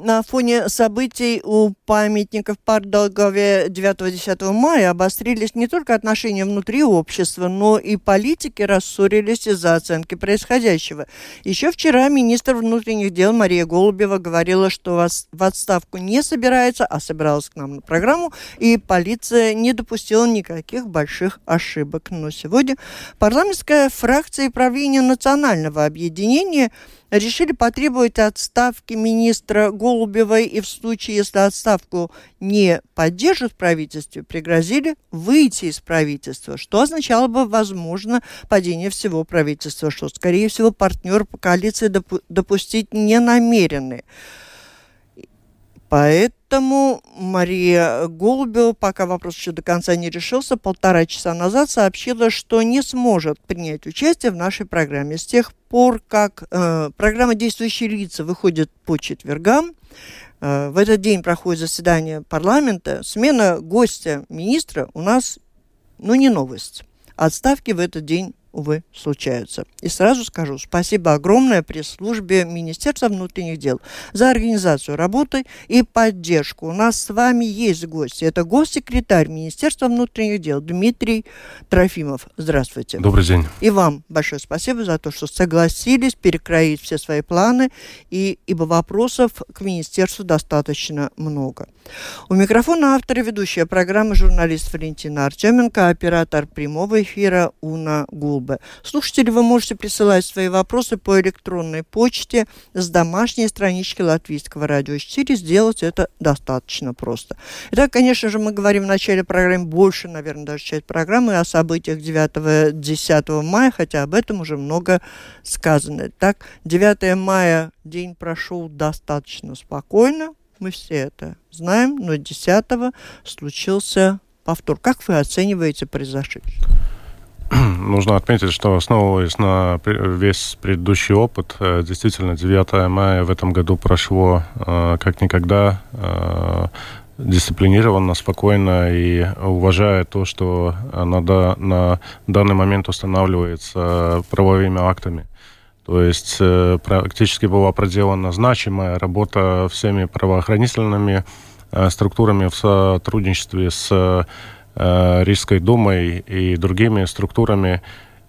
На фоне событий у памятников в Пардолгове 9-10 мая обострились не только отношения внутри общества, но и политики рассорились из-за оценки происходящего. Еще вчера министр внутренних дел Мария Голубева говорила, что в отставку не собирается, а собиралась к нам на программу, и полиция не допустила никаких больших ошибок. Но сегодня парламентская фракция правления национального объединения – решили потребовать отставки министра Голубевой и в случае, если отставку не поддержат в правительстве, пригрозили выйти из правительства, что означало бы, возможно, падение всего правительства, что, скорее всего, партнеры по коалиции допустить не намерены. Поэтому Мария Голубева, пока вопрос еще до конца не решился, полтора часа назад сообщила, что не сможет принять участие в нашей программе. С тех пор, как э, программа «Действующие лица» выходит по четвергам, э, в этот день проходит заседание парламента, смена гостя министра у нас, ну, не новость. Отставки в этот день увы, случаются. И сразу скажу спасибо огромное пресс-службе Министерства внутренних дел за организацию работы и поддержку. У нас с вами есть гости. Это госсекретарь Министерства внутренних дел Дмитрий Трофимов. Здравствуйте. Добрый день. И вам большое спасибо за то, что согласились перекроить все свои планы, и, ибо вопросов к Министерству достаточно много. У микрофона автор и ведущая программы журналист Валентина Артеменко, оператор прямого эфира Уна Гулба бы. Слушатели, вы можете присылать свои вопросы по электронной почте с домашней странички Латвийского радио 4. Сделать это достаточно просто. Итак, конечно же, мы говорим в начале программы больше, наверное, даже часть программы о событиях 9-10 мая, хотя об этом уже много сказано. Так, 9 мая день прошел достаточно спокойно, мы все это знаем, но 10 случился повтор. Как вы оцениваете произошедшее? Нужно отметить, что основываясь на весь предыдущий опыт, э, действительно 9 мая в этом году прошло э, как никогда э, дисциплинированно, спокойно и уважая то, что на, на данный момент устанавливается правовыми актами. То есть практически была проделана значимая работа всеми правоохранительными структурами в сотрудничестве с Рижской думой и другими структурами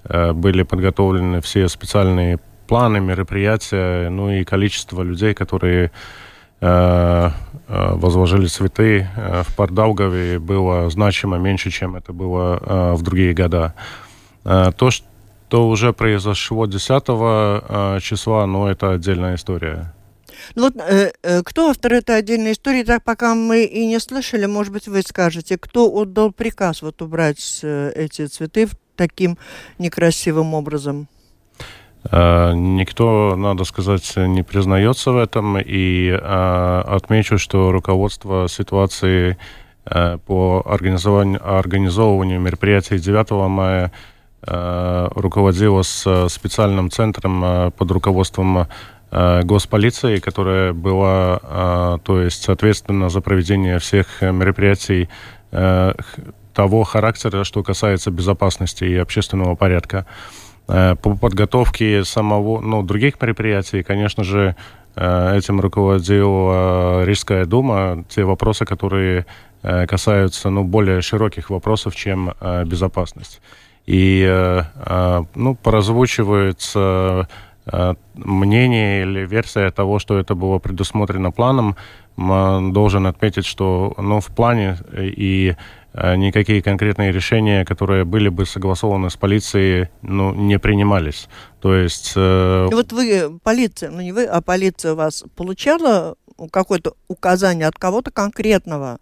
э, были подготовлены все специальные планы, мероприятия, ну и количество людей, которые э, возложили цветы в Пардаугаве было значимо меньше, чем это было в другие года. То, что уже произошло 10 числа, ну, это отдельная история. Ну вот э, э, кто автор этой отдельной истории, так пока мы и не слышали, может быть, вы скажете, кто отдал приказ вот убрать э, эти цветы таким некрасивым образом? Э, никто, надо сказать, не признается в этом, и э, отмечу, что руководство ситуации э, по организованию, мероприятий 9 мая руководило с специальным центром под руководством Э, госполиции, которая была, э, то есть, ответственна за проведение всех мероприятий э, того характера, что касается безопасности и общественного порядка. По подготовке самого, ну, других мероприятий, конечно же, этим руководила Рижская дума. Те вопросы, которые касаются, ну, более широких вопросов, чем безопасность. И, ну, поразвучивается Э, мнение или версия того, что это было предусмотрено планом, должен отметить, что ну, в плане и э, никакие конкретные решения, которые были бы согласованы с полицией, ну, не принимались. То есть... Э... Вот вы, полиция, ну не вы, а полиция вас получала какое-то указание от кого-то конкретного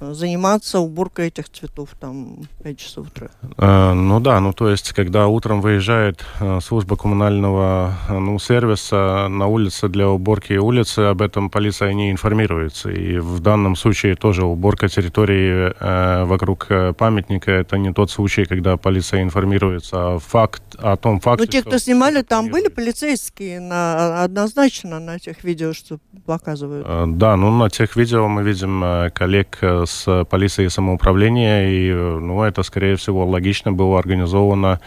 заниматься уборкой этих цветов там 5 часов утра. Э, ну да, ну то есть, когда утром выезжает э, служба коммунального э, ну, сервиса на улице для уборки улицы, об этом полиция не информируется. И в данном случае тоже уборка территории э, вокруг э, памятника это не тот случай, когда полиция информируется о, факт, о том факте, Ну те, кто снимали, там были полицейские на, однозначно на тех видео, что показывают. Э, да, ну на тех видео мы видим э, коллег с полицией самоуправления, и ну, это, скорее всего, логично было организовано,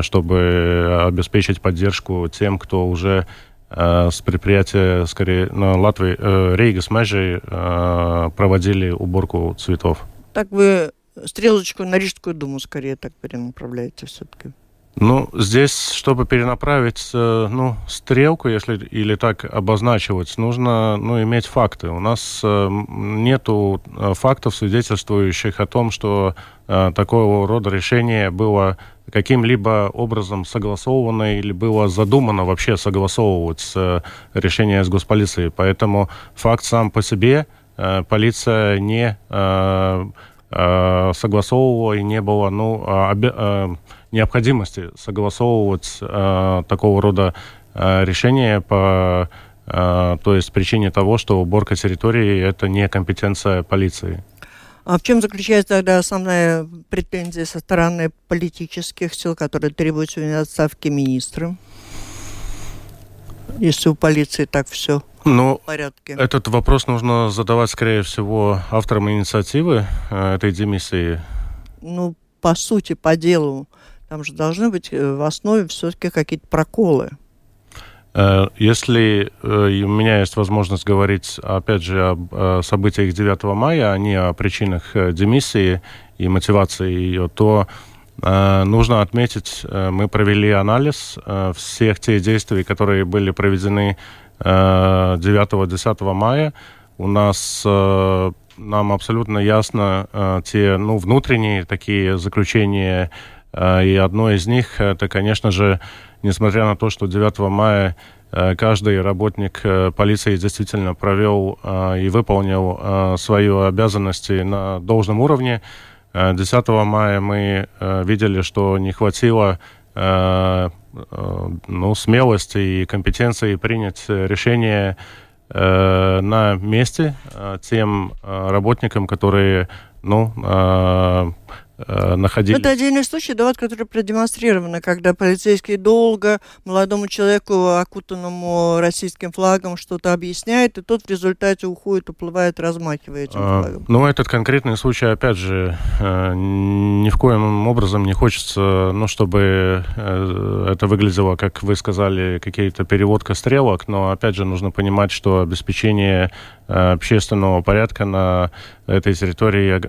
чтобы обеспечить поддержку тем, кто уже с предприятия, скорее, на Латвии, Рейга с Межей проводили уборку цветов. Так вы стрелочку на Рижскую думу скорее так перенаправляете все-таки? Ну, здесь, чтобы перенаправить э, ну, стрелку, если или так обозначивать, нужно ну, иметь факты. У нас э, нету э, фактов, свидетельствующих о том, что такого рода решение было каким-либо образом согласовано или было задумано вообще согласовывать решение с госполицией. Поэтому факт сам по себе полиция не согласовывала и не было ну, необходимости согласовывать э, такого рода э, решения по э, то есть причине того, что уборка территории это не компетенция полиции. А в чем заключается тогда основная претензия со стороны политических сил, которые требуют сегодня отставки министра? Если у полиции так все ну, в порядке. Этот вопрос нужно задавать, скорее всего, авторам инициативы э, этой демиссии. Ну, по сути, по делу. Там же должны быть э, в основе все-таки какие-то проколы. Э, если э, у меня есть возможность говорить, опять же, о событиях 9 мая, а не о причинах демиссии и мотивации ее, то нужно отметить, мы провели анализ всех тех действий, которые были проведены 9-10 мая. У нас нам абсолютно ясно те ну, внутренние такие заключения и одно из них, это, конечно же, несмотря на то, что 9 мая э, каждый работник э, полиции действительно провел и выполнил свои обязанности на должном уровне, 10 мая мы э, видели, что не хватило ну, смелости и компетенции принять решение на месте тем работникам, которые ну, Э, находились... Это отдельный случай, да, вот, который продемонстрировано, когда полицейский долго молодому человеку, окутанному российским флагом, что-то объясняет, и тот в результате уходит, уплывает, размахивая этим а, флагом. Ну, этот конкретный случай, опять же, э, ни в коем образом не хочется, ну, чтобы э, это выглядело, как вы сказали, какие-то переводка стрелок, но, опять же, нужно понимать, что обеспечение общественного порядка на этой территории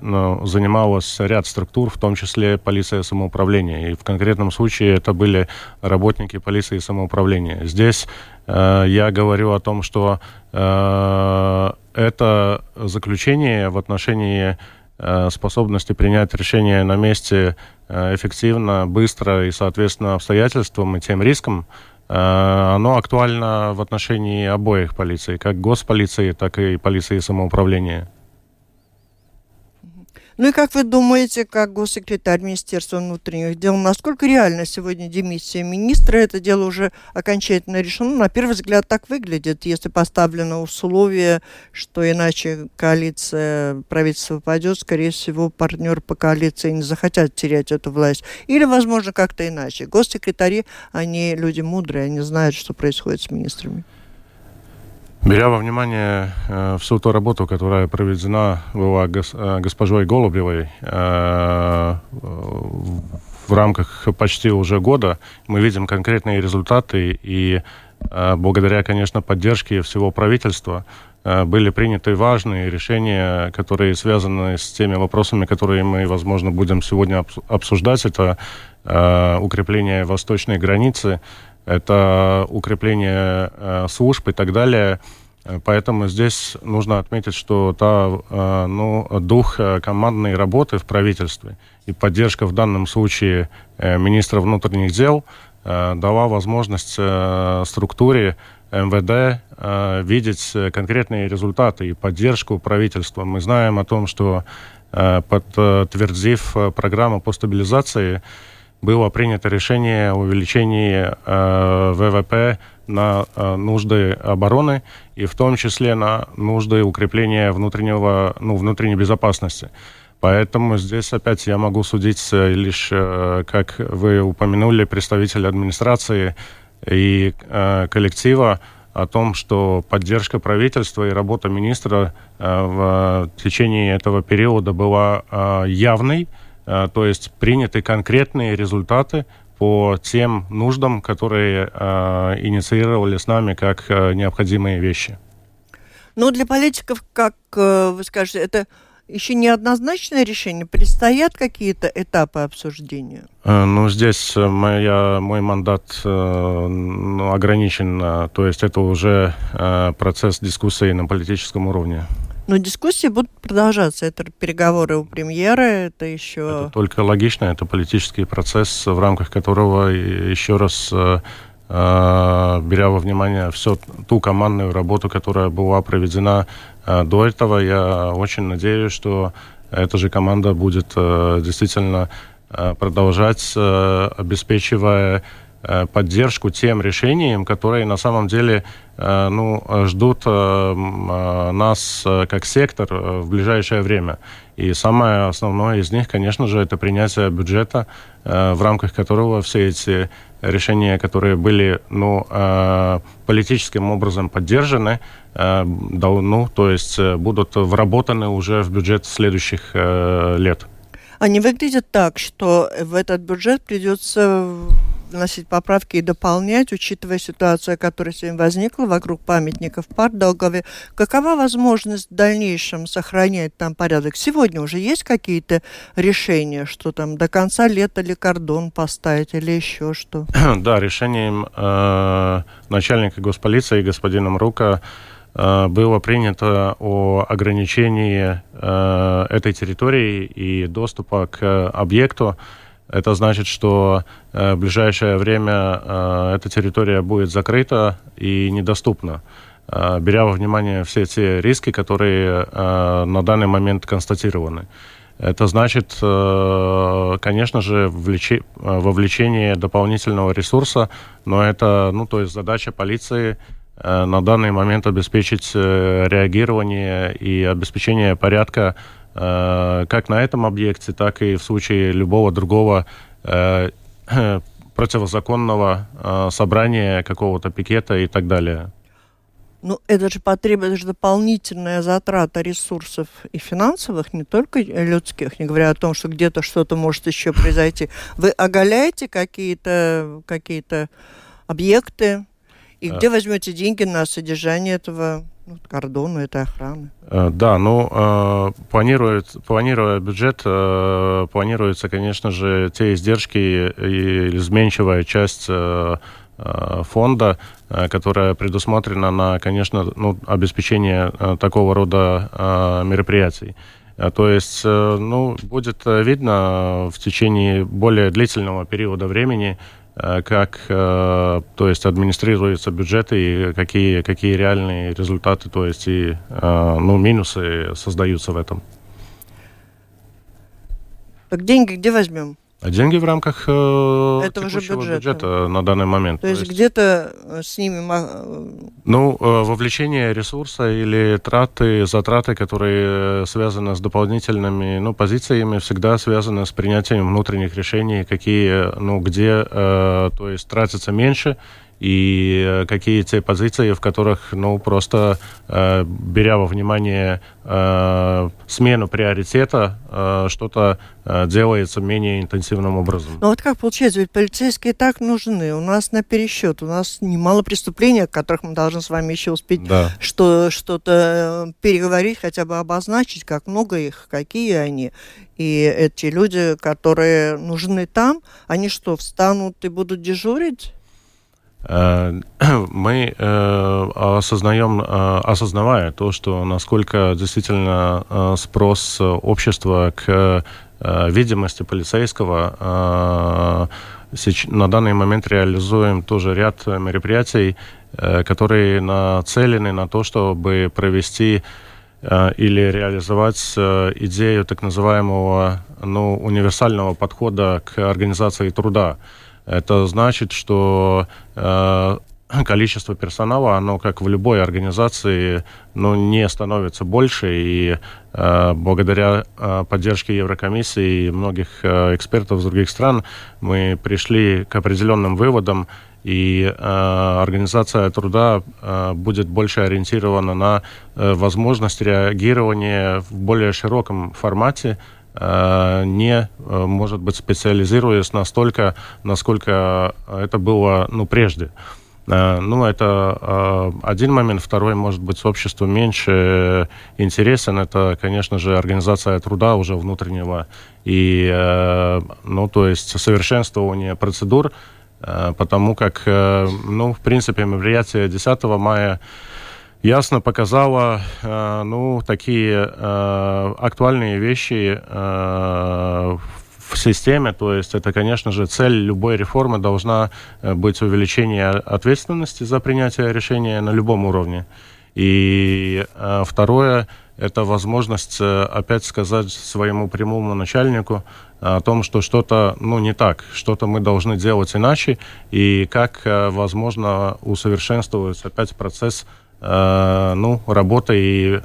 ну, занималось ряд структур, в том числе полиция самоуправления. И в конкретном случае это были работники полиции самоуправления. Здесь э, я говорю о том, что э, это заключение в отношении э, способности принять решение на месте э, эффективно, быстро и, соответственно, обстоятельствам и тем рискам, э, оно актуально в отношении обоих полиций, как госполиции, так и полиции самоуправления. Ну и как вы думаете, как госсекретарь Министерства внутренних дел, насколько реально сегодня демиссия министра? Это дело уже окончательно решено. На первый взгляд так выглядит, если поставлено условие, что иначе коалиция правительства пойдет, скорее всего, партнер по коалиции не захотят терять эту власть. Или, возможно, как-то иначе. Госсекретари, они люди мудрые, они знают, что происходит с министрами. Беря во внимание э, всю ту работу, которая проведена была гос, э, госпожой Голубевой э, в рамках почти уже года, мы видим конкретные результаты и э, благодаря, конечно, поддержке всего правительства э, были приняты важные решения, которые связаны с теми вопросами, которые мы, возможно, будем сегодня обсуждать. Это э, укрепление восточной границы, это укрепление э, служб и так далее. Э, поэтому здесь нужно отметить, что та, э, ну, дух командной работы в правительстве и поддержка в данном случае министра внутренних дел дала возможность структуре МВД видеть конкретные результаты и поддержку правительства. Мы знаем о том, что подтвердив программу по стабилизации, было принято решение о увеличении ВВП на нужды обороны и в том числе на нужды укрепления внутреннего, ну, внутренней безопасности. Поэтому здесь опять я могу судить э, лишь, э, как вы упомянули, представитель администрации и э, коллектива о том, что поддержка правительства и работа министра в течение этого периода была явной, то есть приняты конкретные результаты по тем нуждам, которые инициировали с нами как необходимые вещи. Но для политиков, как вы скажете, это еще неоднозначное решение? Предстоят какие-то этапы обсуждения? Э, ну, здесь э, моя, мой мандат э, ну, ограничен, то есть это уже процесс дискуссии на политическом уровне. Но дискуссии будут продолжаться. Это переговоры у премьера, это еще... Это только логично, это политический процесс, в рамках которого, еще раз беря во внимание всю ту командную работу, которая была проведена а, до этого я очень надеюсь, что эта же команда будет э, действительно э, продолжать, э, обеспечивая поддержку тем решениям, которые на самом деле ну, ждут нас как сектор в ближайшее время. И самое основное из них, конечно же, это принятие бюджета, в рамках которого все эти решения, которые были ну, политическим образом поддержаны, Э, ну, то есть э, будут вработаны уже в бюджет следующих э, лет. Они выглядят так, что в этот бюджет придется вносить поправки и дополнять, учитывая ситуацию, которая сегодня возникла вокруг памятников в Пардалгове. Какова возможность в дальнейшем сохранять там порядок? Сегодня уже есть какие-то решения, что там до конца лета ли кордон поставить или еще что? Да, решением э, начальника госполиции господином Рука Э, было принято о ограничении э, этой территории и доступа к объекту. Это значит, что э, в ближайшее время эта территория будет закрыта и недоступна, беря во внимание все те риски, которые на данный момент констатированы. Это значит, конечно же, вовлечение дополнительного ресурса, но это, ну, то есть задача полиции Э, на данный момент обеспечить э, реагирование и обеспечение порядка э, как на этом объекте, так и в случае любого другого противозаконного собрания какого-то пикета и так далее. Ну, это же потребует дополнительная затрата ресурсов и финансовых, не только людских, не говоря о том, что где-то что-то может еще произойти. Вы оголяете какие-то какие объекты, и где возьмете деньги на содержание этого ну, кордона, этой охраны? Э, да, ну, э, планирует, планируя бюджет, э, планируется, конечно же, те издержки и изменчивая часть фонда, которая предусмотрена на, конечно, ну, обеспечение такого рода мероприятий. То есть, ну, будет видно в течение более длительного периода времени, Э, как э, то есть администрируется бюджет и какие, какие реальные результаты, то есть и э, ну, минусы создаются в этом. Так деньги где возьмем? А деньги в рамках э, Этого же бюджета. бюджета на данный момент. То, то есть, есть где-то э, с ними... Э, ну, э, вовлечение ресурса или траты, затраты, которые связаны с дополнительными ну, позициями, всегда связаны с принятием внутренних решений, какие, ну, где, э, то есть, тратится меньше, и э, какие те позиции, в которых, ну, просто э, беря во внимание э, смену приоритета, э, что-то э, делается менее интенсивным образом. Ну вот как получается, ведь полицейские так нужны, у нас на пересчет, у нас немало преступлений, о которых мы должны с вами еще успеть да. что, что-то э, переговорить, хотя бы обозначить, как много их, какие они. И эти люди, которые нужны там, они что, встанут и будут дежурить? Э, мы э, осознаем, э, осознавая то, что насколько действительно спрос общества к видимости полицейского, на данный момент реализуем тоже ряд мероприятий, которые нацелены на то, чтобы провести или реализовать идею так называемого ну, универсального подхода к организации труда. Это значит, что количество персонала, оно, как в любой организации, ну, не становится больше, и э, благодаря э, поддержке Еврокомиссии и многих э, экспертов из других стран мы пришли к определенным выводам, и э, организация труда э, будет больше ориентирована на э, возможность реагирования в более широком формате, э, не, э, может быть, специализируясь настолько, насколько это было ну, прежде. Э, ну, это э, один момент. Второй, может быть, обществу меньше интересен. Это, конечно же, организация труда уже внутреннего. И, э, ну, то есть совершенствование процедур, потому как, ну, в принципе, мероприятие 10 мая ясно показала ну, такие актуальные вещи в системе. То есть это, конечно же, цель любой реформы должна э, быть увеличение ответственности за принятие решения на любом уровне. И э, второе – это возможность э, опять сказать своему прямому начальнику о том, что что-то ну, не так, что-то мы должны делать иначе, и как, возможно, усовершенствовать опять процесс ну, работы и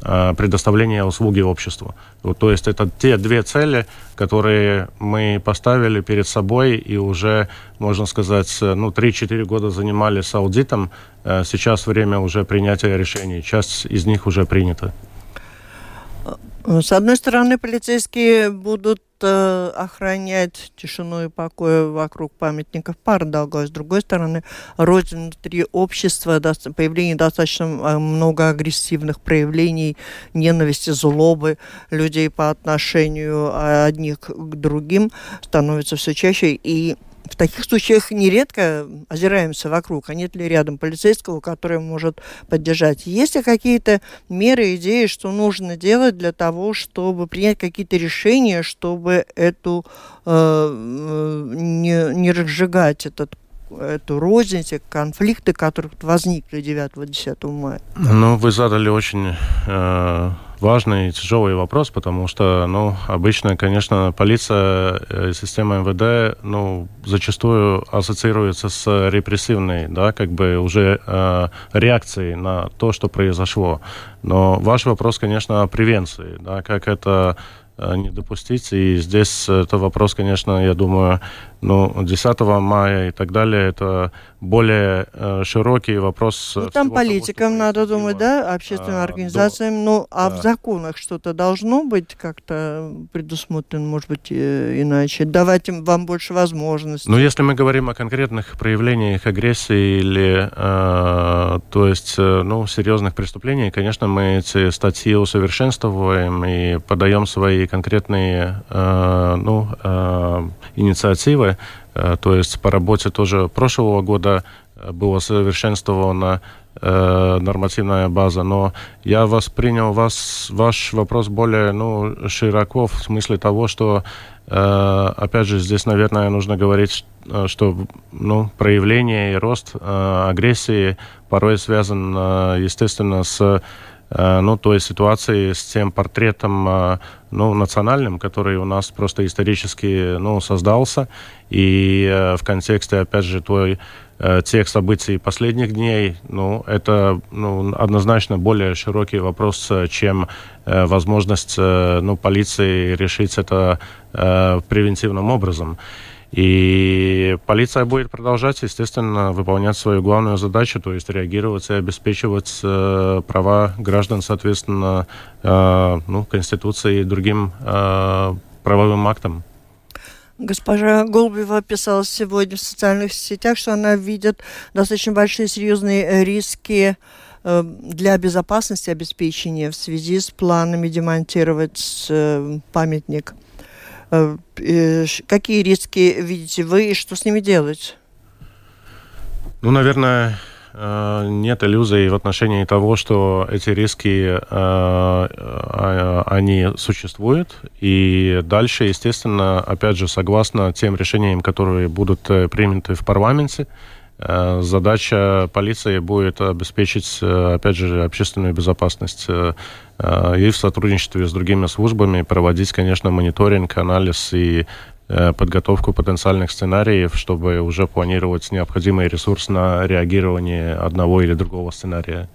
Э, предоставления услуги обществу. Вот, то есть это те две цели, которые мы поставили перед собой и уже, можно сказать, ну, 3-4 года занимались аудитом. Э, сейчас время уже принятия решений. Часть из них уже принята. С одной стороны, полицейские будут э, охранять тишину и покой вокруг памятников Пардалга. С другой стороны, рознь внутри общества, появление достаточно э, много агрессивных проявлений ненависти, злобы людей по отношению э, одних к другим становится все чаще. И в таких случаях нередко озираемся вокруг, а нет ли рядом полицейского, который может поддержать. Есть ли какие-то меры, идеи, что нужно делать для того, чтобы принять какие-то решения, чтобы эту э, не, не разжигать этот эту рознь, эти конфликты, которые возникли 9-10 мая? Ну, вы задали очень э, важный и тяжелый вопрос, потому что, ну, обычно, конечно, полиция и система МВД, ну, зачастую ассоциируется с репрессивной, да, как бы уже э, реакцией на то, что произошло. Но ваш вопрос, конечно, о превенции, да, как это э, не допустить. И здесь это вопрос, конечно, я думаю, ну, 10 мая и так далее, это более э, широкий вопрос. Ну, там политикам того, надо думать, да, общественным а, организациям. До... Ну, а да. в законах что-то должно быть как-то предусмотрено, может быть, э, иначе? Давать им вам больше возможностей. Ну, если мы говорим о конкретных проявлениях агрессии или, э, то есть, э, ну, серьезных преступлений, конечно, мы эти статьи усовершенствуем и подаем свои конкретные, э, ну, э, инициативы Э, то есть по работе тоже прошлого года э, была совершенствована э, нормативная база, но я воспринял вас, ваш вопрос более ну, широко в смысле того, что опять же здесь, наверное, нужно говорить, что ну, проявление и рост агрессии порой связан, естественно, с ну, той ситуации с тем портретом э, ну, национальным, который у нас просто исторически ну, создался. И э, в контексте, опять же, той, тех событий последних дней, ну, это ну, однозначно более широкий вопрос, чем возможность ну, полиции решить это превентивным образом. И полиция будет продолжать, естественно, выполнять свою главную задачу, то есть реагировать и обеспечивать э, права граждан, соответственно, э, ну, Конституции и другим э, правовым актам. Госпожа Голубева писала сегодня в социальных сетях, что она видит достаточно большие серьезные риски э, для безопасности обеспечения в связи с планами демонтировать э, памятник какие риски видите вы и что с ними делать? Ну, наверное, э, нет иллюзий в отношении того, что эти риски, э, они существуют. И дальше, естественно, опять же, согласно тем решениям, которые будут приняты в парламенте, Задача полиции будет обеспечить, опять же, общественную безопасность и в сотрудничестве с другими службами проводить, конечно, мониторинг, анализ и подготовку потенциальных сценариев, чтобы уже планировать необходимый ресурс на реагирование одного или другого сценария.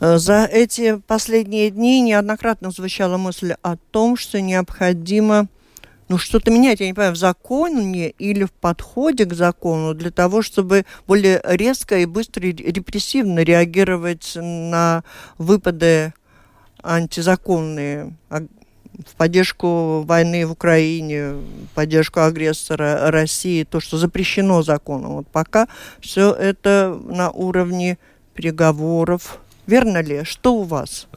Э, за эти последние дни неоднократно звучала мысль о том, что необходимо ну, что-то менять, я не понимаю, в законе или в подходе к закону для того, чтобы более резко и быстро и репрессивно реагировать на выпады антизаконные а, в поддержку войны в Украине, в поддержку агрессора России, то, что запрещено законом. Вот пока все это на уровне переговоров, Верно ли? Что у вас?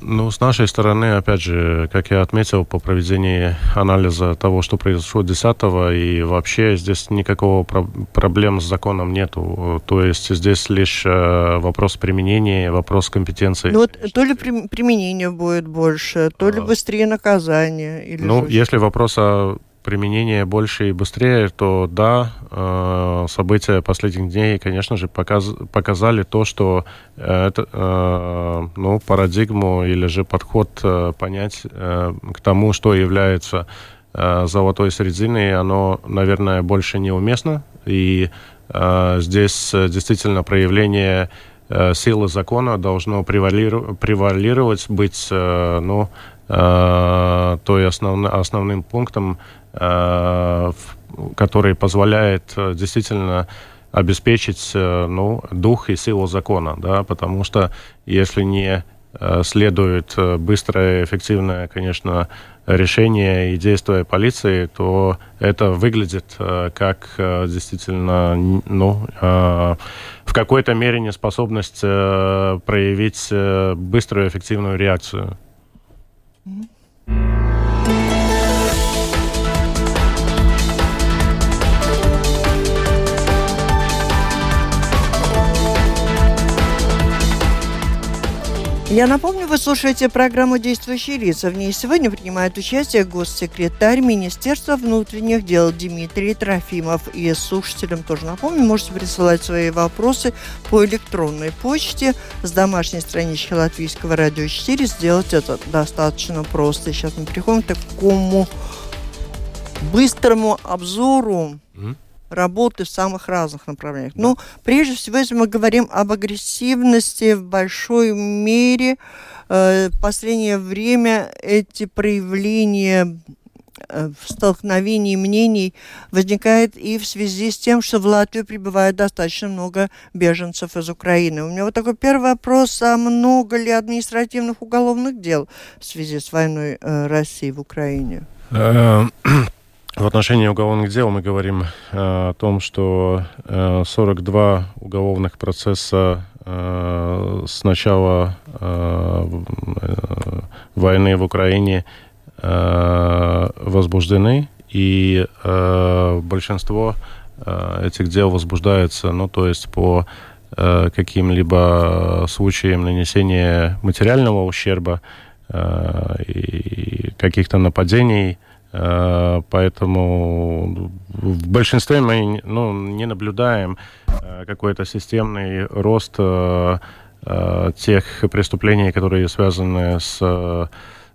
Ну, с нашей стороны, опять же, как я отметил, по проведении анализа того, что произошло 10 и вообще здесь никакого про- проблем с законом нету. То есть здесь лишь э, вопрос применения, вопрос компетенции. Ну, вот то ли при- применение будет больше, то ли а... быстрее наказание. Или ну, если вопрос о применение больше и быстрее, то да, э, события последних дней, конечно же, показ, показали то, что э, это, э, ну, парадигму или же подход понять к тому, что является золотой серединой, оно, наверное, больше неуместно. И здесь действительно проявление силы закона должно превалировать, быть ну, той основ, основным пунктом Э, который позволяет э, действительно обеспечить э, ну, дух и силу закона, да, потому что если не следует быстрое, эффективное, конечно, решение и действие полиции, то это выглядит как действительно, ну, в какой-то мере неспособность проявить быструю, эффективную реакцию. Mm-hmm. Я напомню, вы слушаете программу «Действующие лица». В ней сегодня принимает участие госсекретарь Министерства внутренних дел Дмитрий Трофимов. И слушателям тоже напомню, можете присылать свои вопросы по электронной почте с домашней странички Латвийского радио 4. Сделать это достаточно просто. Сейчас мы переходим к такому быстрому обзору mm-hmm работы в самых разных направлениях. Да. Ну, прежде всего, если мы говорим об агрессивности в большой мере, э, в последнее время эти проявления э, столкновений мнений возникает и в связи с тем, что в Латвию прибывает достаточно много беженцев из Украины. У меня вот такой первый вопрос, а много ли административных уголовных дел в связи с войной э, России в Украине? В отношении уголовных дел мы говорим э, о том, что э, 42 уголовных процесса э, с начала э, э, войны в Украине э, возбуждены, и большинство этих дел возбуждается, ну, то есть по каким-либо случаям нанесения материального ущерба и каких-то нападений, поэтому в большинстве мы ну, не наблюдаем э, какой-то системный рост э, тех преступлений, которые связаны с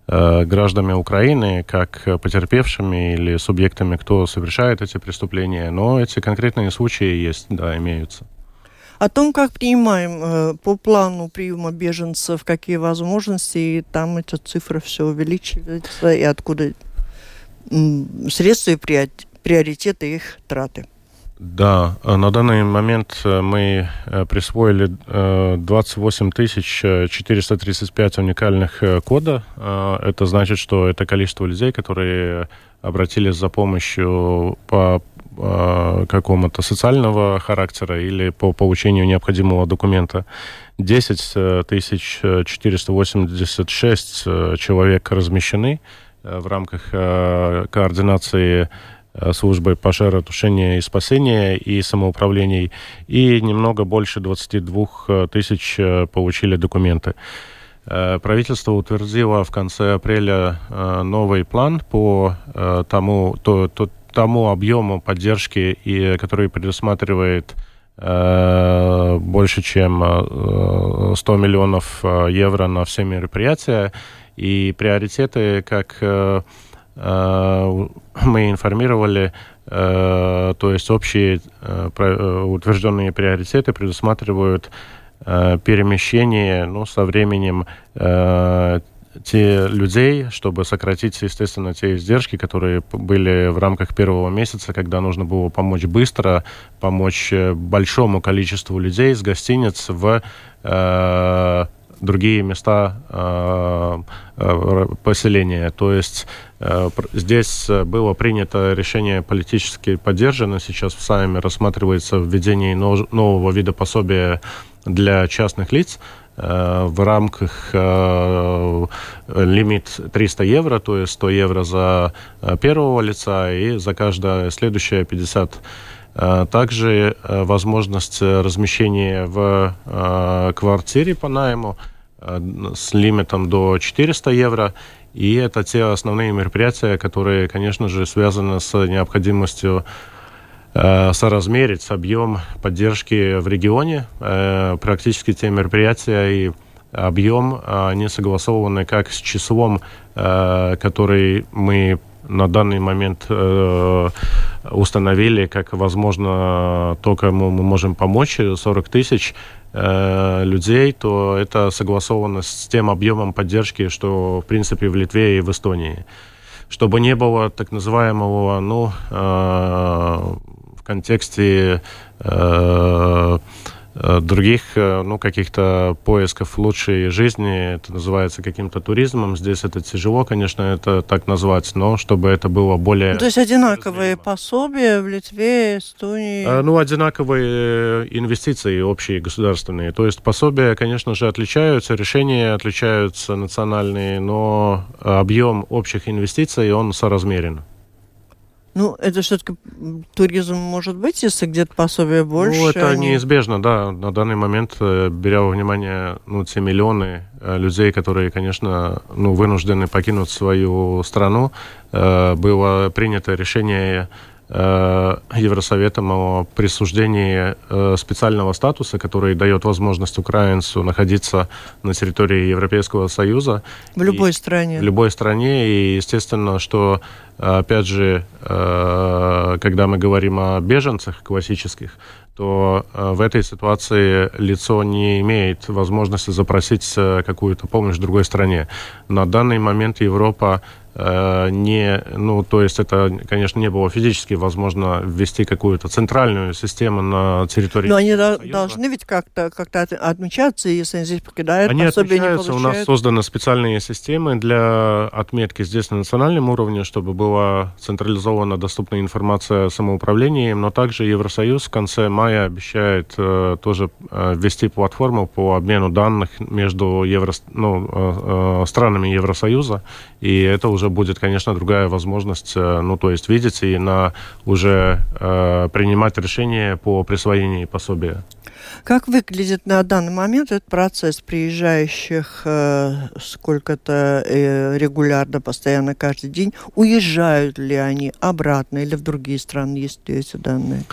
гражданами Украины, как потерпевшими или субъектами, кто совершает эти преступления. Но эти конкретные случаи есть, да, имеются. О том, как принимаем по плану приема беженцев, какие возможности, и там эти цифры все увеличиваются, и откуда средства и приоритеты их траты. Да, на данный момент э, мы э, присвоили 28 э, 435 уникальных кода. Это значит, что это количество людей, которые обратились за помощью по какому-то социального характера или по получению необходимого документа. 10 486 человек размещены Э, в рамках э, координации э, службы пожаротушения и спасения и самоуправлений, и немного больше 22 тысяч получили документы. Правительство утвердило в конце апреля новый план по тому, то, то, тому объему поддержки, и, который предусматривает больше, чем 100 миллионов евро на все мероприятия. И приоритеты, как мы информировали, то есть общие утвержденные приоритеты предусматривают перемещение ну, со временем те людей, чтобы сократить, естественно, те издержки, которые были в рамках первого месяца, когда нужно было помочь быстро, помочь э, большому количеству людей с гостиниц в э, другие места э, э, поселения. То есть э, здесь было принято решение политически поддержано. Сейчас в Сайме рассматривается введение нового вида пособия для частных лиц. В рамках э, лимит 300 евро, то есть 100 евро за первого лица и за каждое следующее 50 также возможность размещения в квартире по найму с лимитом до 400 евро. И это те основные мероприятия, которые, конечно же, связаны с необходимостью Э, соразмерить объем поддержки в регионе. Э, практически те мероприятия и объем, они согласованы как с числом, э, который мы на данный момент установили, как возможно, то, кому мы можем помочь, 40 тысяч людей, то это согласовано с тем объемом поддержки, что, в принципе, в Литве и в Эстонии. Чтобы не было так называемого, ну, в контексте э, э, других э, ну, каких-то поисков лучшей жизни, это называется каким-то туризмом. Здесь это тяжело, конечно, это так назвать, но чтобы это было более... Ну, то есть одинаковые пособия в Литве, Эстонии? Ну, одинаковые инвестиции общие государственные. То есть пособия, конечно же, отличаются, решения отличаются национальные, но объем общих инвестиций, он соразмерен. Ну, это все-таки туризм может быть, если где-то пособие больше? Ну, это они... неизбежно, да. На данный момент, э, беря во внимание ну, те миллионы э, людей, которые, конечно, ну, вынуждены покинуть свою страну, э, было принято решение Евросоветом о присуждении э, специального статуса, который дает возможность украинцу находиться на территории Европейского Союза. В любой стране. В любой стране. И естественно, что, опять же, э, когда мы говорим о беженцах классических, то в этой ситуации лицо не имеет возможности запросить какую-то помощь в другой стране. На данный момент Европа Э, не, ну, то есть это, конечно, не было физически возможно ввести какую-то центральную систему на территории. Но они Союза. должны ведь как-то как отмечаться, если они здесь покидают, они отмечаются. Не У нас созданы специальные системы для отметки здесь на национальном уровне, чтобы была централизована доступная информация самоуправлением, но также Евросоюз в конце мая обещает э, тоже э, ввести платформу по обмену данных между евро, ну, э, э, странами Евросоюза, и это уже уже будет, конечно, другая возможность, э, ну, то есть видеть и на уже э, принимать решения по присвоению пособия. Как выглядит на данный момент этот процесс приезжающих э, сколько-то э, регулярно, постоянно, каждый день? Уезжают ли они обратно или в другие страны, есть ли эти данные?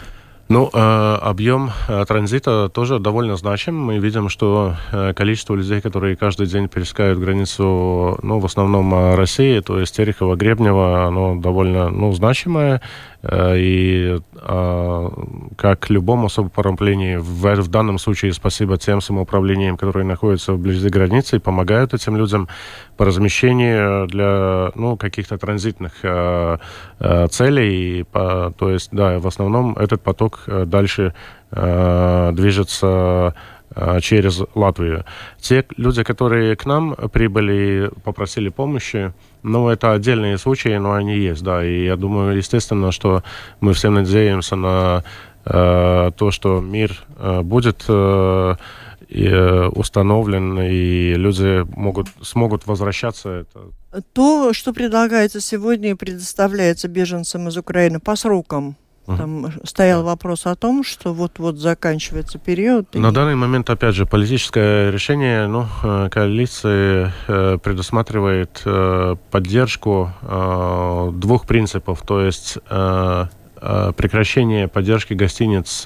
Ну, э, объем э, транзита тоже довольно значим. Мы видим, что э, количество людей, которые каждый день пересекают границу, ну, в основном России, то есть Терехова, Гребнева, оно довольно, ну, значимое. Э, и а, как любому самоуправлению, в, в данном случае спасибо тем самоуправлениям, которые находятся вблизи границы и помогают этим людям по размещению для ну, каких-то транзитных э, э, целей. И, то есть, да, в основном этот поток дальше движется через Латвию. Те люди, которые к нам прибыли попросили помощи, ну, это отдельные случаи, но они есть, да. И я думаю, естественно, что мы все надеемся на э, то, что мир э, будет э, э, установлен, и люди могут, смогут возвращаться. То, что предлагается сегодня и предоставляется беженцам из Украины по срокам, Там стоял вопрос о том, что вот-вот заканчивается период. На и... данный момент, опять же, политическое решение, ну, э, коалиции э, предусматривает э, поддержку двух принципов, то есть прекращение поддержки гостиниц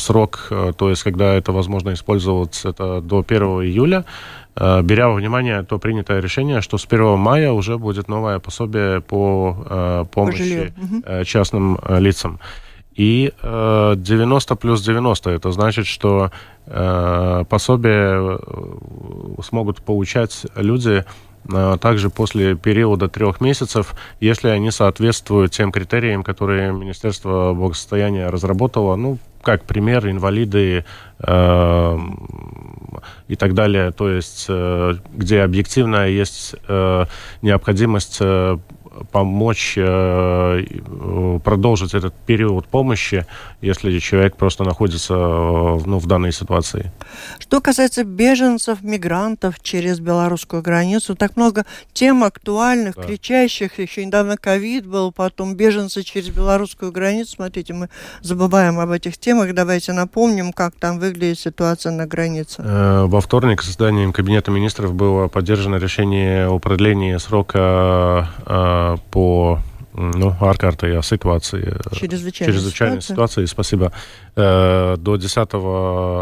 срок, то есть когда это возможно использовать, это до 1 июля, беря во внимание то принятое решение, что с 1 мая уже будет новое пособие по э, помощи по частным э, лицам. И 90 плюс 90, это значит, что пособие смогут получать люди также после периода трех месяцев, если они соответствуют тем критериям, которые Министерство благосостояния разработало. Ну, как пример, инвалиды, и так далее, то есть э, где объективно есть э, необходимость э, помочь продолжить этот период помощи, если человек просто находится ну, в данной ситуации. Что касается беженцев, мигрантов через белорусскую границу, так много тем актуальных, да. кричащих. Еще недавно ковид был, потом беженцы через белорусскую границу. Смотрите, мы забываем об этих темах. Давайте напомним, как там выглядит ситуация на границе. Во вторник заседанием Кабинета министров было поддержано решение о продлении срока э, по ну, ārkārtējā чрезвычайной, чрезвычайной ситуации, спасибо, э, до 10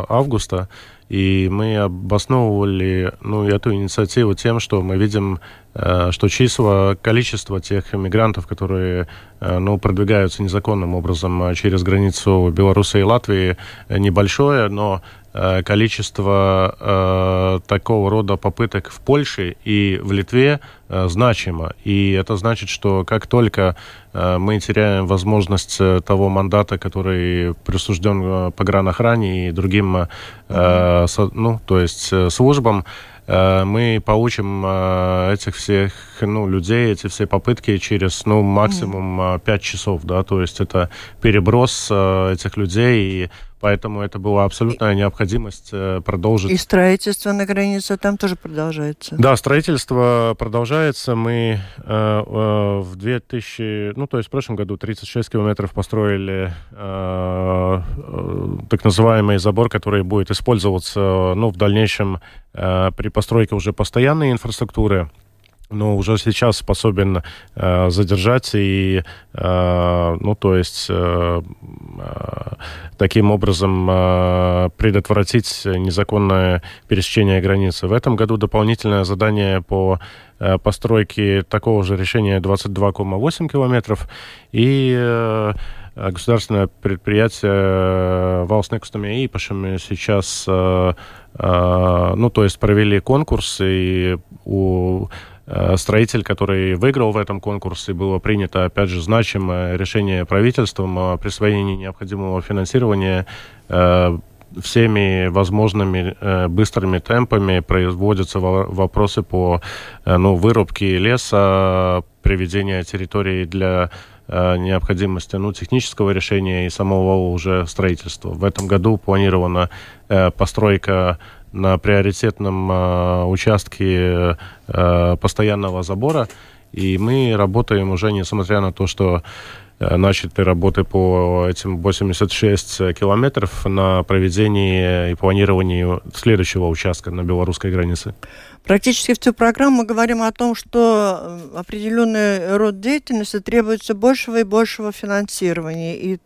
августа. И мы обосновывали ну, эту инициативу тем, что мы видим, э, что число, количество тех мигрантов, которые э, ну, продвигаются незаконным образом через границу Беларуси и Латвии, небольшое, но количество э, такого рода попыток в Польше и в Литве э, значимо. И это значит, что как только э, мы теряем возможность э, того мандата, который присужден э, погранохране и другим, э, со, ну, то есть службам, мы получим этих всех ну, людей, эти все попытки через ну, максимум 5 часов. Да? То есть это переброс этих людей и Поэтому это была абсолютная необходимость э, продолжить. И строительство на границе там тоже продолжается? Да, строительство продолжается. Мы э, э, в 2000, ну то есть в прошлом году 36 километров построили э, э, так называемый забор, который будет использоваться ну, в дальнейшем э, при постройке уже постоянной инфраструктуры но уже сейчас способен э, задержать и, э, ну, то есть э, э, таким образом э, предотвратить незаконное пересечение границы. В этом году дополнительное задание по э, постройке такого же решения 22,8 километров и э, государственное предприятие Валснекстами и Ипашами сейчас, э, э, ну, то есть провели конкурс, и у Э, строитель, который выиграл в этом конкурсе, было принято, опять же, значимое решение правительством о присвоении необходимого финансирования э, всеми возможными э, быстрыми темпами производятся вопросы по ну, вырубке леса, приведения территории для необходимости ну, технического решения и самого уже строительства. В этом году планирована постройка на приоритетном э, участке э, постоянного забора. И мы работаем уже, несмотря на то, что э, начаты работы по этим 86 километров на проведении и планировании следующего участка на белорусской границе. Практически всю программу мы говорим о том, что определенный род деятельности требуется большего и большего финансирования. И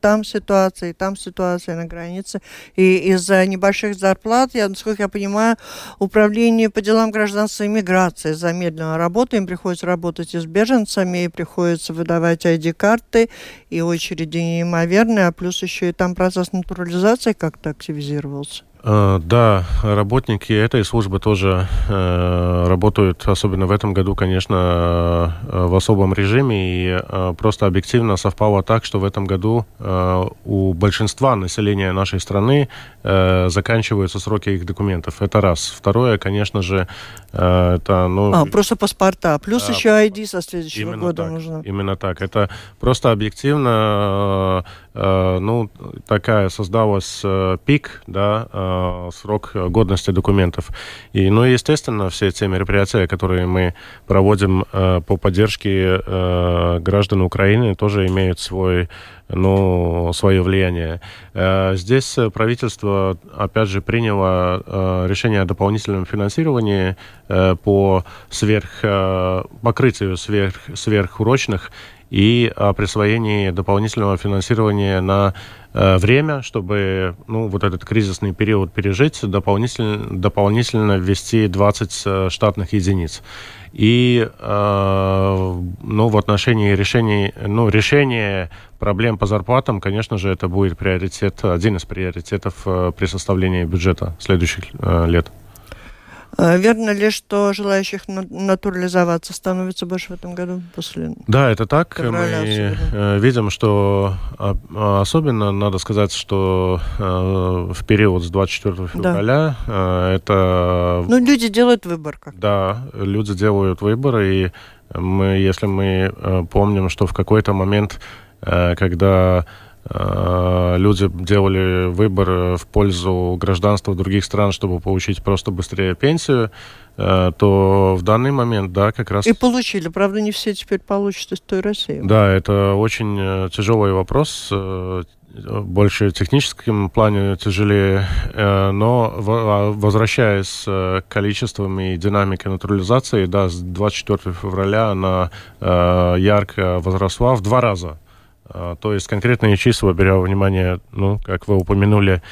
там ситуация, и там ситуация на границе. И из-за небольших зарплат, я, насколько я понимаю, управление по делам гражданства и миграции замедленно работает. Им приходится работать и с беженцами, и приходится выдавать ID-карты, и очереди неимоверные, а плюс еще и там процесс натурализации как-то активизировался. Э, да, работники этой службы тоже э, работают, особенно в этом году, конечно, э, в особом режиме. И э, просто объективно совпало так, что в этом году э, у большинства населения нашей страны э, заканчиваются сроки их документов. Это раз. Второе, конечно же, это... Ну, а, просто паспорта. Плюс э, еще ID со следующего года так, нужно. Именно так. Это просто объективно, ну, такая создалась э, пик, да, э, э, срок годности документов. И, ну, естественно, все те мероприятия, которые мы проводим э, по поддержке э, граждан Украины, тоже имеют свой ну, свое влияние. Э, здесь правительство, опять же, приняло э, решение о дополнительном финансировании э, по сверх, покрытию сверх, сверхурочных и о присвоении дополнительного финансирования на время, чтобы ну, вот этот кризисный период пережить, дополнительно, дополнительно ввести 20 штатных единиц. И э, ну, в отношении решений, ну, решения проблем по зарплатам, конечно же, это будет приоритет, один из приоритетов э, при составлении бюджета следующих э, лет. А верно ли, что желающих натурализоваться становится больше в этом году после Да, это так. Мы особенно. Э, видим, что а, а, особенно надо сказать, что э, в период с 24 февраля да. это... Ну, люди делают выбор. Как да, люди делают выбор, и мы, если мы э, помним, что в какой-то момент, когда Э, люди делали выбор в пользу гражданства других стран, чтобы получить просто быстрее пенсию, э, то в данный момент, да, как раз... И получили. Правда, не все теперь получат из той России. Да, это очень э, тяжелый вопрос, больше в техническом плане тяжелее, но а, возвращаясь к количествам и динамике натурализации, да, с 24 февраля она ярко возросла в два раза. А, то есть конкретные числа, беря во внимание, ну, как вы упомянули,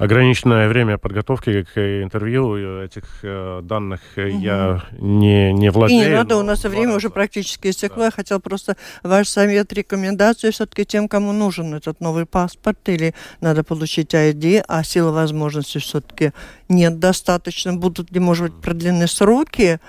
ограниченное время подготовки к интервью этих э, данных угу. я не, не владею. И не надо, у нас время уже практически истекло. Да. Я хотел просто ваш совет, рекомендацию все-таки тем, кому нужен этот новый паспорт или надо получить ID, а силы возможности все-таки нет достаточно. Будут ли, может быть, продлены сроки?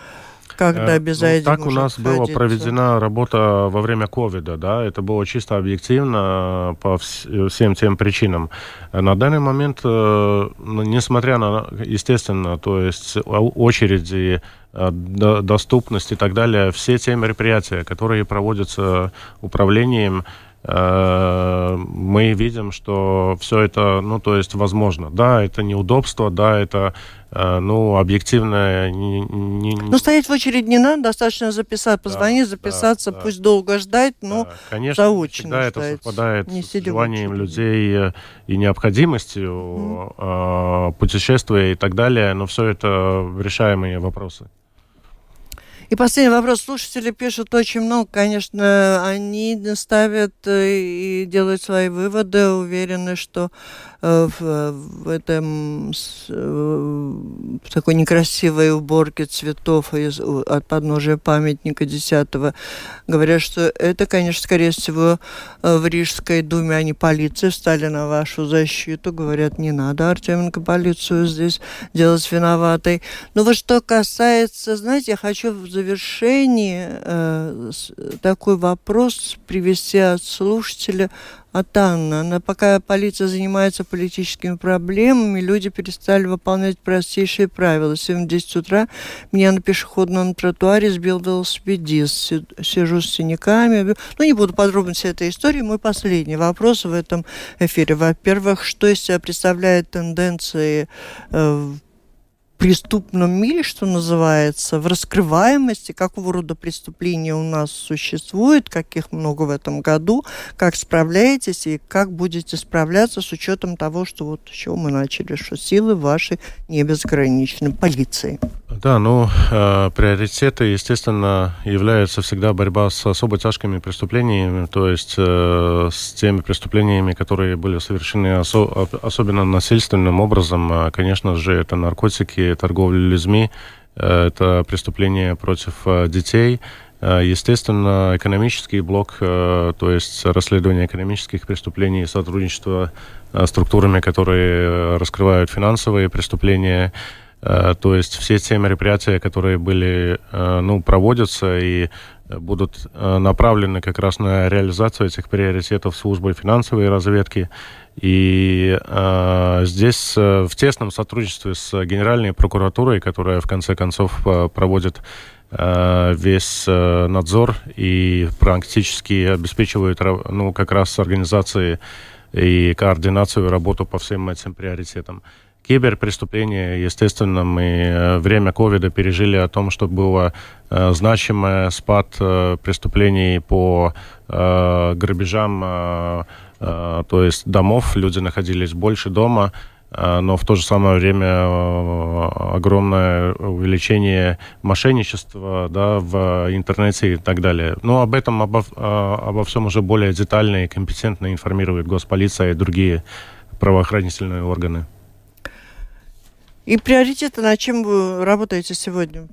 Когда без ну, Так у нас была проведена работа во время ковида, да, это было чисто объективно по всем тем причинам. На данный момент, э, несмотря на, естественно, то есть очереди, э, доступность и так далее, все те мероприятия, которые проводятся управлением, Э, мы видим, что все это, ну, то есть, возможно. Да, это неудобство, да, это, э, ну, объективное... Не, не... Ну, стоять в очередь не надо, достаточно записать, позвонить, да, записаться, да, пусть долго ждать, но да, конечно, заочно Да, это совпадает не с желанием людей и необходимостью mm. путешествия и так далее, но все это решаемые вопросы. И последний вопрос. Слушатели пишут очень много, конечно, они ставят э, и делают свои выводы, уверены, что в, в этом э, в такой некрасивой уборке цветов из, от подножия памятника 10 говорят, что это, конечно, скорее всего, э, в Рижской думе, а не полиция встали на вашу защиту. Говорят, не надо Артеменко полицию здесь делать виноватой. Но вот что касается, знаете, я хочу в завершении э, такой вопрос привести от слушателя от Анны. Она, пока полиция занимается политическими проблемами, люди перестали выполнять простейшие правила. Сегодня в 10 утра меня на пешеходном тротуаре сбил велосипедист. Сижу с синяками. Ну, не буду подробности этой истории. Мой последний вопрос в этом эфире. Во-первых, что из себя представляет тенденции э, преступном мире, что называется, в раскрываемости, какого рода преступления у нас существует, каких много в этом году, как справляетесь и как будете справляться с учетом того, что вот с чего мы начали, что силы ваши не безграничны, полиции. Да, ну, э, приоритеты, естественно, являются всегда борьба с особо тяжкими преступлениями, то есть э, с теми преступлениями, которые были совершены осо особенно насильственным образом. А, конечно же, это наркотики, торговля людьми, э, это преступления против э, детей, э, Естественно, экономический блок, то есть расследование экономических преступлений, сотрудничество структурами, которые раскрывают финансовые преступления, то есть все те мероприятия, которые были, ну, проводятся и будут направлены как раз на реализацию этих приоритетов службы финансовой разведки. И э, здесь э, в тесном сотрудничестве с Генеральной прокуратурой, которая в конце концов проводит э, весь э, надзор и практически обеспечивает ну, как раз организации и координацию работу по всем этим приоритетам. киберпреступления. Естественно, мы время ковида пережили о том, что было значимый спад преступлений по грабежам, то есть домов. Люди находились больше дома. А, но в то же самое время э, огромное увеличение мошенничества да, в интернете и так далее. Но об этом, обо, обо всем уже более детально и компетентно информирует госполиция и другие правоохранительные органы. И приоритеты, над чем вы работаете сегодня?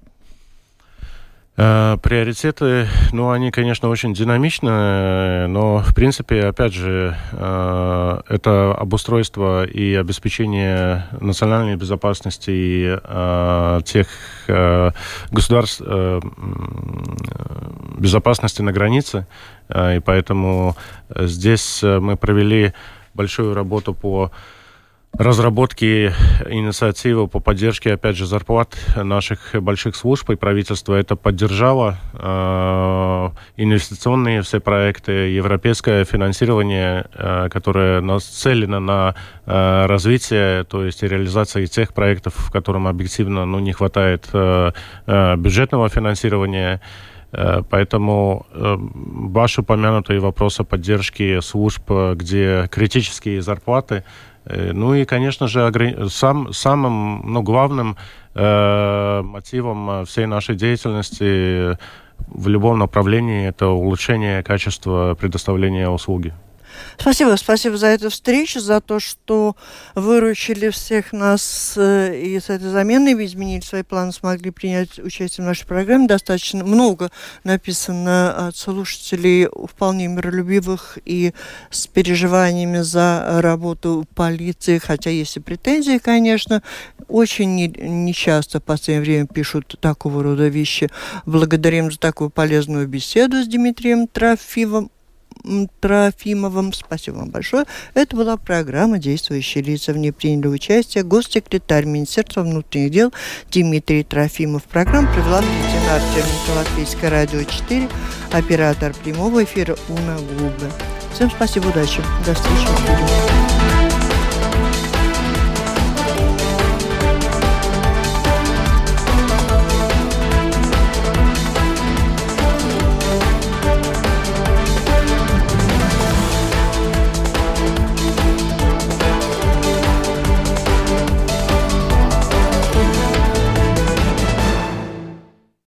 Э, приоритеты, ну, они, конечно, очень динамичны, но, в принципе, опять же, э, это обустройство и обеспечение национальной безопасности и э, тех государств безопасности на границе, и поэтому здесь мы провели большую работу по разработки инициативы по поддержке, опять же, зарплат наших больших служб и правительства. Это поддержало э, инвестиционные все проекты, европейское финансирование, э, которое нацелено на э, развитие, то есть реализацию тех проектов, в котором объективно ну, не хватает бюджетного финансирования. Поэтому э, ваш упомянутый вопрос о поддержке служб, где критические зарплаты, ну и, конечно же, сам, самым ну, главным э, мотивом э, всей нашей деятельности в любом направлении это улучшение качества предоставления услуги. Спасибо, спасибо за эту встречу, за то, что выручили всех нас э, и с этой заменой, изменили свои планы, смогли принять участие в нашей программе. Достаточно много написано от слушателей вполне миролюбивых и с переживаниями за работу полиции, хотя есть и претензии, конечно. Очень нечасто не в последнее время пишут такого рода вещи. Благодарим за такую полезную беседу с Дмитрием Трофимовым Трофимовым. Спасибо вам большое. Это была программа «Действующие лица». В ней приняли участие госсекретарь Министерства внутренних дел Дмитрий Трофимов. Программу провела Кристина Артеменко, Латвийское радио 4, оператор прямого эфира Уна Губы. Всем спасибо, удачи. До встречи в студии.